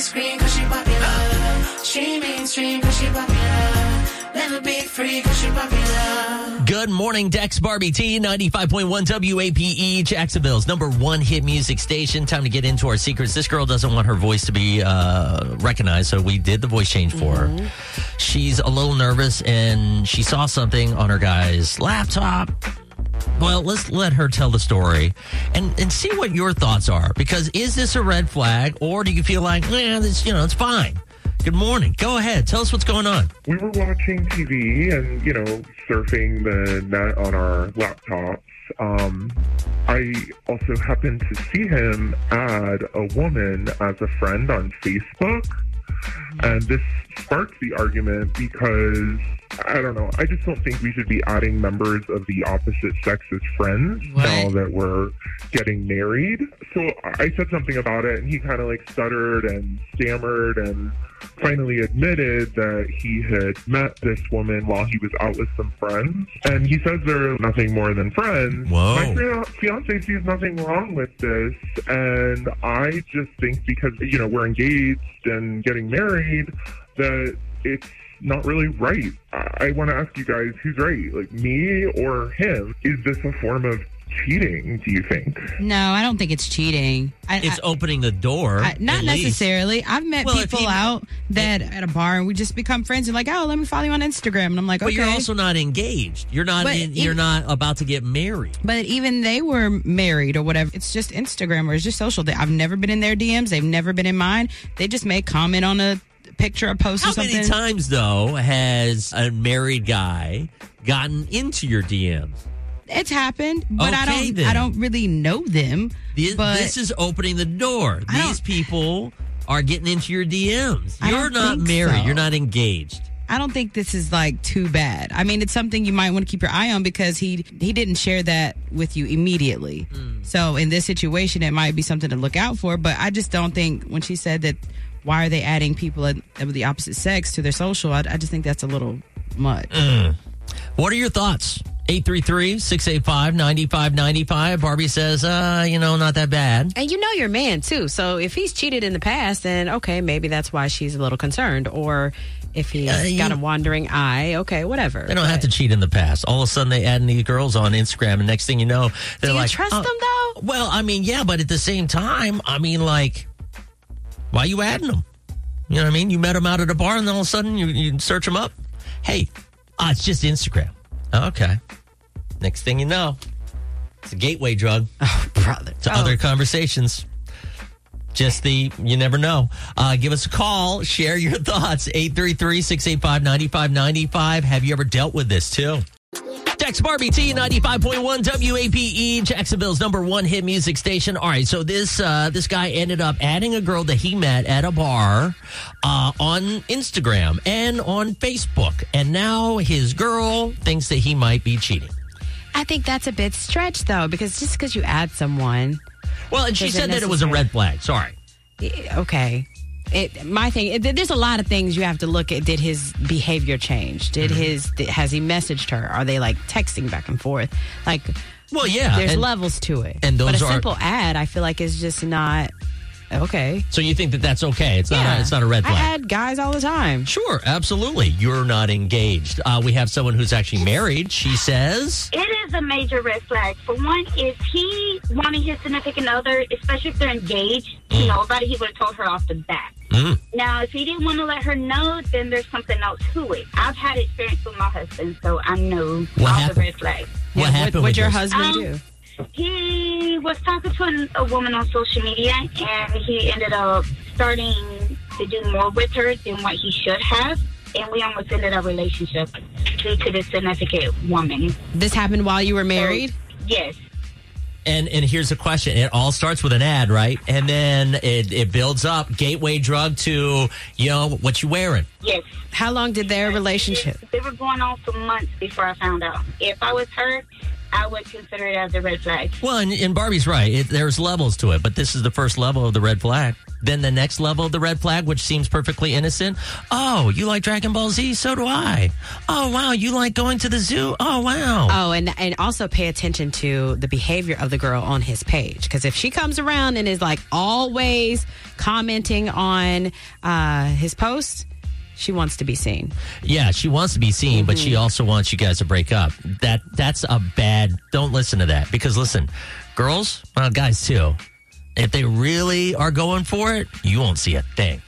Popular. Scream cause she popular. She mainstream cause she popular. Never be free cause she popular. Good morning, Dex Barbie T, 95.1 WAPE, Jacksonville's number one hit music station. Time to get into our secrets. This girl doesn't want her voice to be uh, recognized, so we did the voice change for her. She's a little nervous and she saw something on her guy's laptop. Well, let's let her tell the story and, and see what your thoughts are. Because is this a red flag or do you feel like, yeah, this, you know, it's fine? Good morning. Go ahead. Tell us what's going on. we were watching TV and, you know, surfing the net on our laptops. Um, I also happened to see him add a woman as a friend on Facebook. And this sparked the argument because, I don't know, I just don't think we should be adding members of the opposite sex as friends now that we're getting married. So I said something about it, and he kind of like stuttered and stammered and finally admitted that he had met this woman while he was out with some friends. And he says they're nothing more than friends. Whoa. My fia- fiance sees nothing wrong with this. And I just think because, you know, we're engaged and getting married, that it's not really right. I, I want to ask you guys who's right, like me or him? Is this a form of cheating, do you think? No, I don't think it's cheating. I, It's I- opening the door. I- not at least. necessarily. I've met Well, people he- out that at a bar and we just become friends and like, oh, let me follow you on Instagram, and I'm like, But okay. you're also not engaged. You're not. But in, you're even- not about to get married. but even they were married or whatever. It's just Instagram or it's just social. I've never been in their DMs. They've never been in mine. They just may comment on a picture a post How or something. many times though has a married guy gotten into your DMs? It's happened, but I Okay, don't. then. I don't really know them. This, but this is opening the door. I These don't- people are getting into your DMs. I You're don't not think married. so. You're not engaged. I don't think this is like too bad. I mean, it's something you might want to keep your eye on because he he didn't share that with you immediately. Hmm. So in this situation, it might be something to look out for. But I just don't think when she said that, why are they adding people of of the opposite sex to their social? I, I just think that's a little much. What are your thoughts? 833-685-9595. Barbie says, uh, you know, not that bad. And you know your man too. So if he's cheated in the past, then okay, maybe that's why she's a little concerned. Or if he's Uh, you- got a wandering eye, okay, whatever. They don't have to cheat in the past. All of a sudden, they add these girls on Instagram, and next thing you know, they're Do you like, trust "Oh, them though? Well, I mean, yeah, but at the same time, I mean, like, why you adding them? You know what I mean? You met them out at a bar, and then all of a sudden, you, you search them up. Hey, ah, it's just Instagram. Okay. Next thing you know, it's a gateway drug brother. to other conversations. Just the, you never know. Uh, give us a call. Share your thoughts. 833-685-9595. Have you ever dealt with this too? Dex Barbie T 95.1 WAPE, Jacksonville's number one hit music station. All right, so this uh, this guy ended up adding a girl that he met at a bar uh, on Instagram and on Facebook, and now his girl thinks that he might be cheating. I think that's a bit stretched though, because just because you add someone, Well, and she said that it was a red flag. Sorry. okay. It, my thing, it, there's a lot of things you have to look at. Did his behavior change? Did Mm-hmm. his, did, has he messaged her? Are they like texting back and forth? Like, Well, yeah. there's and- levels to it. and but those a are- simple ad, I feel like is just not okay. So you think that that's okay? It's not. A, it's not a red flag. I flag. add guys all the time. Sure, absolutely. You're not engaged. Uh, we have someone who's actually married. She says, It is a major red flag. For one, if he wanting his significant other, especially if they're engaged, You know about it, he would have told her off the bat. Mm. Now, if he didn't want to let her know, then there's something else to it. I've had experience with my husband, so I know What all happened? the red flags. "What Yeah, happened What, with would your this?" husband Um, do? He was talking to an, a woman on social media, and he ended up starting to do more with her than what he should have. And we almost ended our relationship due to this significant woman. This happened while you were married. Yes. And and here's the question: It all starts with an ad, right? And then it, it builds up gateway drug to you know what you wearing. Yes. How long did their relationship? They were going on for months before I found out. If I was her, I would consider it as a red flag. Well, and, and Barbie's right. It, there's levels to it, but this is the first level of the red flag. Then the next level of the red flag, which seems perfectly innocent. Oh, you like Dragon Ball Z? So do I. Oh wow, you like going to the zoo? Oh wow. Oh, and and also pay attention to the behavior of the girl on his page because if she comes around and is like always commenting on uh, his posts, she wants to be seen. Yeah, she wants to be seen, but she also wants you guys to break up. That that's a bad. Don't listen to that because listen, girls, well, guys too. If they really are going for it, you won't see a thing.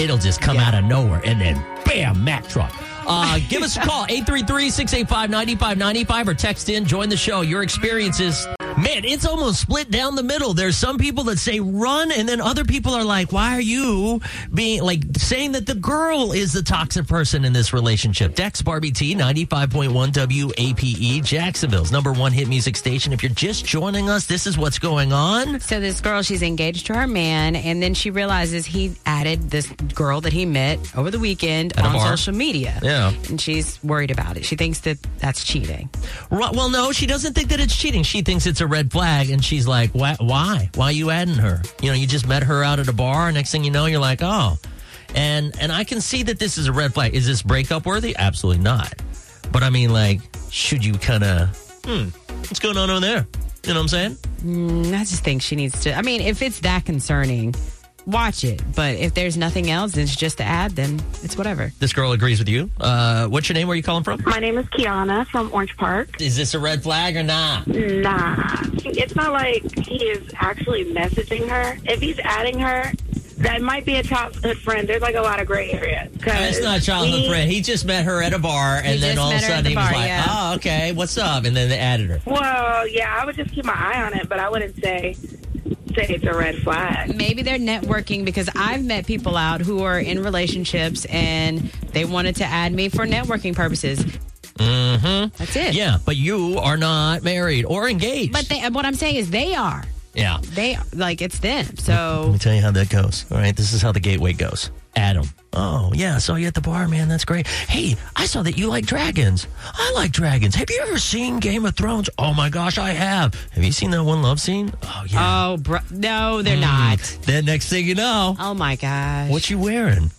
It'll just come out of nowhere and then bam, Mack truck. Uh, give us a call, 833-685-9595 or text in, join the show. Your experiences. Man, it's almost split down the middle. There's some people that say run, and then other people are like, why are you being like saying that the girl is the toxic person in this relationship? Dex Barbie T, 95.1 WAPE, E, Jacksonville's number one hit music station. If you're just joining us, this is what's going on. So this girl, she's engaged to her man, and then she realizes he added this girl that he met over the weekend At on social media. Yeah. and she's worried about it. She thinks that that's cheating. Right, well, no, she doesn't think that it's cheating. She thinks it's a red flag, and she's like, why? Why? Why are you adding her? You know, you just met her out at a bar. Next thing you know, you're like, oh. And and I can see that this is a red flag. Is this breakup worthy? Absolutely not. But I mean, like, should you kind of, hmm, what's going on over there? You know what I'm saying? Mm, I just think she needs to. I mean, if it's that concerning, watch it. But if there's nothing else, it's just an ad, then it's whatever. This girl agrees with you. Uh, what's your name? Where are you calling from? My name is Kiana from Orange Park. Is this a red flag or not? Nah. It's not like he is actually messaging her. If he's adding her, that might be a childhood friend. There's like a lot of gray area. 'Cause It's not a childhood he- friend. He just met her at a bar, and then all of a met her at sudden the he was like, yeah. "Oh, okay, what's up?" And then they added her. Well, yeah, I would just keep my eye on it, but I wouldn't say say it's a red flag. Maybe they're networking because I've met people out who are in relationships and they wanted to add me for networking purposes. Mm-hmm. That's it. Yeah, but you are not married or engaged. But they, what I'm saying is they are. Yeah. They like it's them. So let So me tell you how that goes. All right, this is how the gateway goes. Adam. Oh, yeah, I saw you at the bar, man. That's great. Hey, I saw that you like dragons. I like dragons. Have you ever seen Game of Thrones? Oh my gosh, I have. Have you seen that one love scene? Oh yeah. oh, bro, no, they're hmm. not. Then next thing you know, Oh my gosh. what you wearing?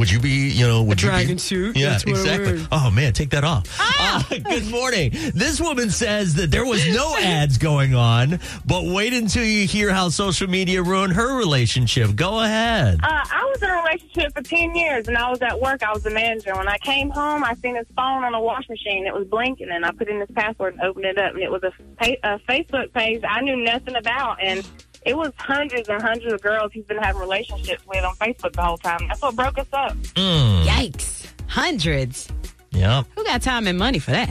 Would you be, you know, would you dragon be, suit? Yeah, That's what I'm exactly. Oh man, take that off. Uh, good morning. This woman says that there was no ads going on, but wait until you hear how social media ruined her relationship. Go ahead. Uh, I was in a relationship for 10 years and I was at work. I was the manager. When I came home, I seen his phone on a wash machine. It was blinking and I put in his password and opened it up and it was a, pa- a Facebook page I knew nothing about. And it was hundreds and hundreds of girls he's been having relationships with on Facebook the whole time. That's what broke us up. Mm, Yikes. Hundreds. yeah, Who got time and money for that?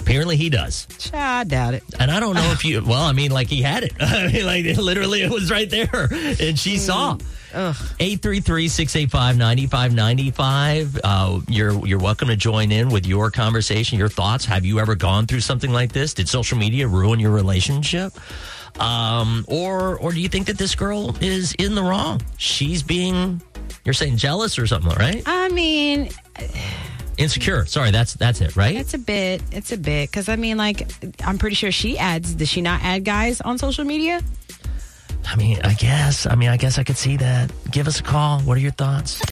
apparently he does. I doubt it. And I don't know if you. Well, I mean, like he had it. I mean, like literally, it was right there, and she saw. Ugh. 833-685-9595. Uh, you're you're welcome to join in with your conversation, your thoughts. Have you ever gone through something like this? Did social media ruin your relationship? Um, or or do you think that this girl is in the wrong? She's being you're saying jealous or something, right? I mean, Insecure. Sorry, that's that's it, right? it's a bit. It's a bit because I mean, like, I'm pretty sure she adds. Does she not add guys on social media? I mean, I guess. I mean, I guess I could see that. Give us a call. What are your thoughts?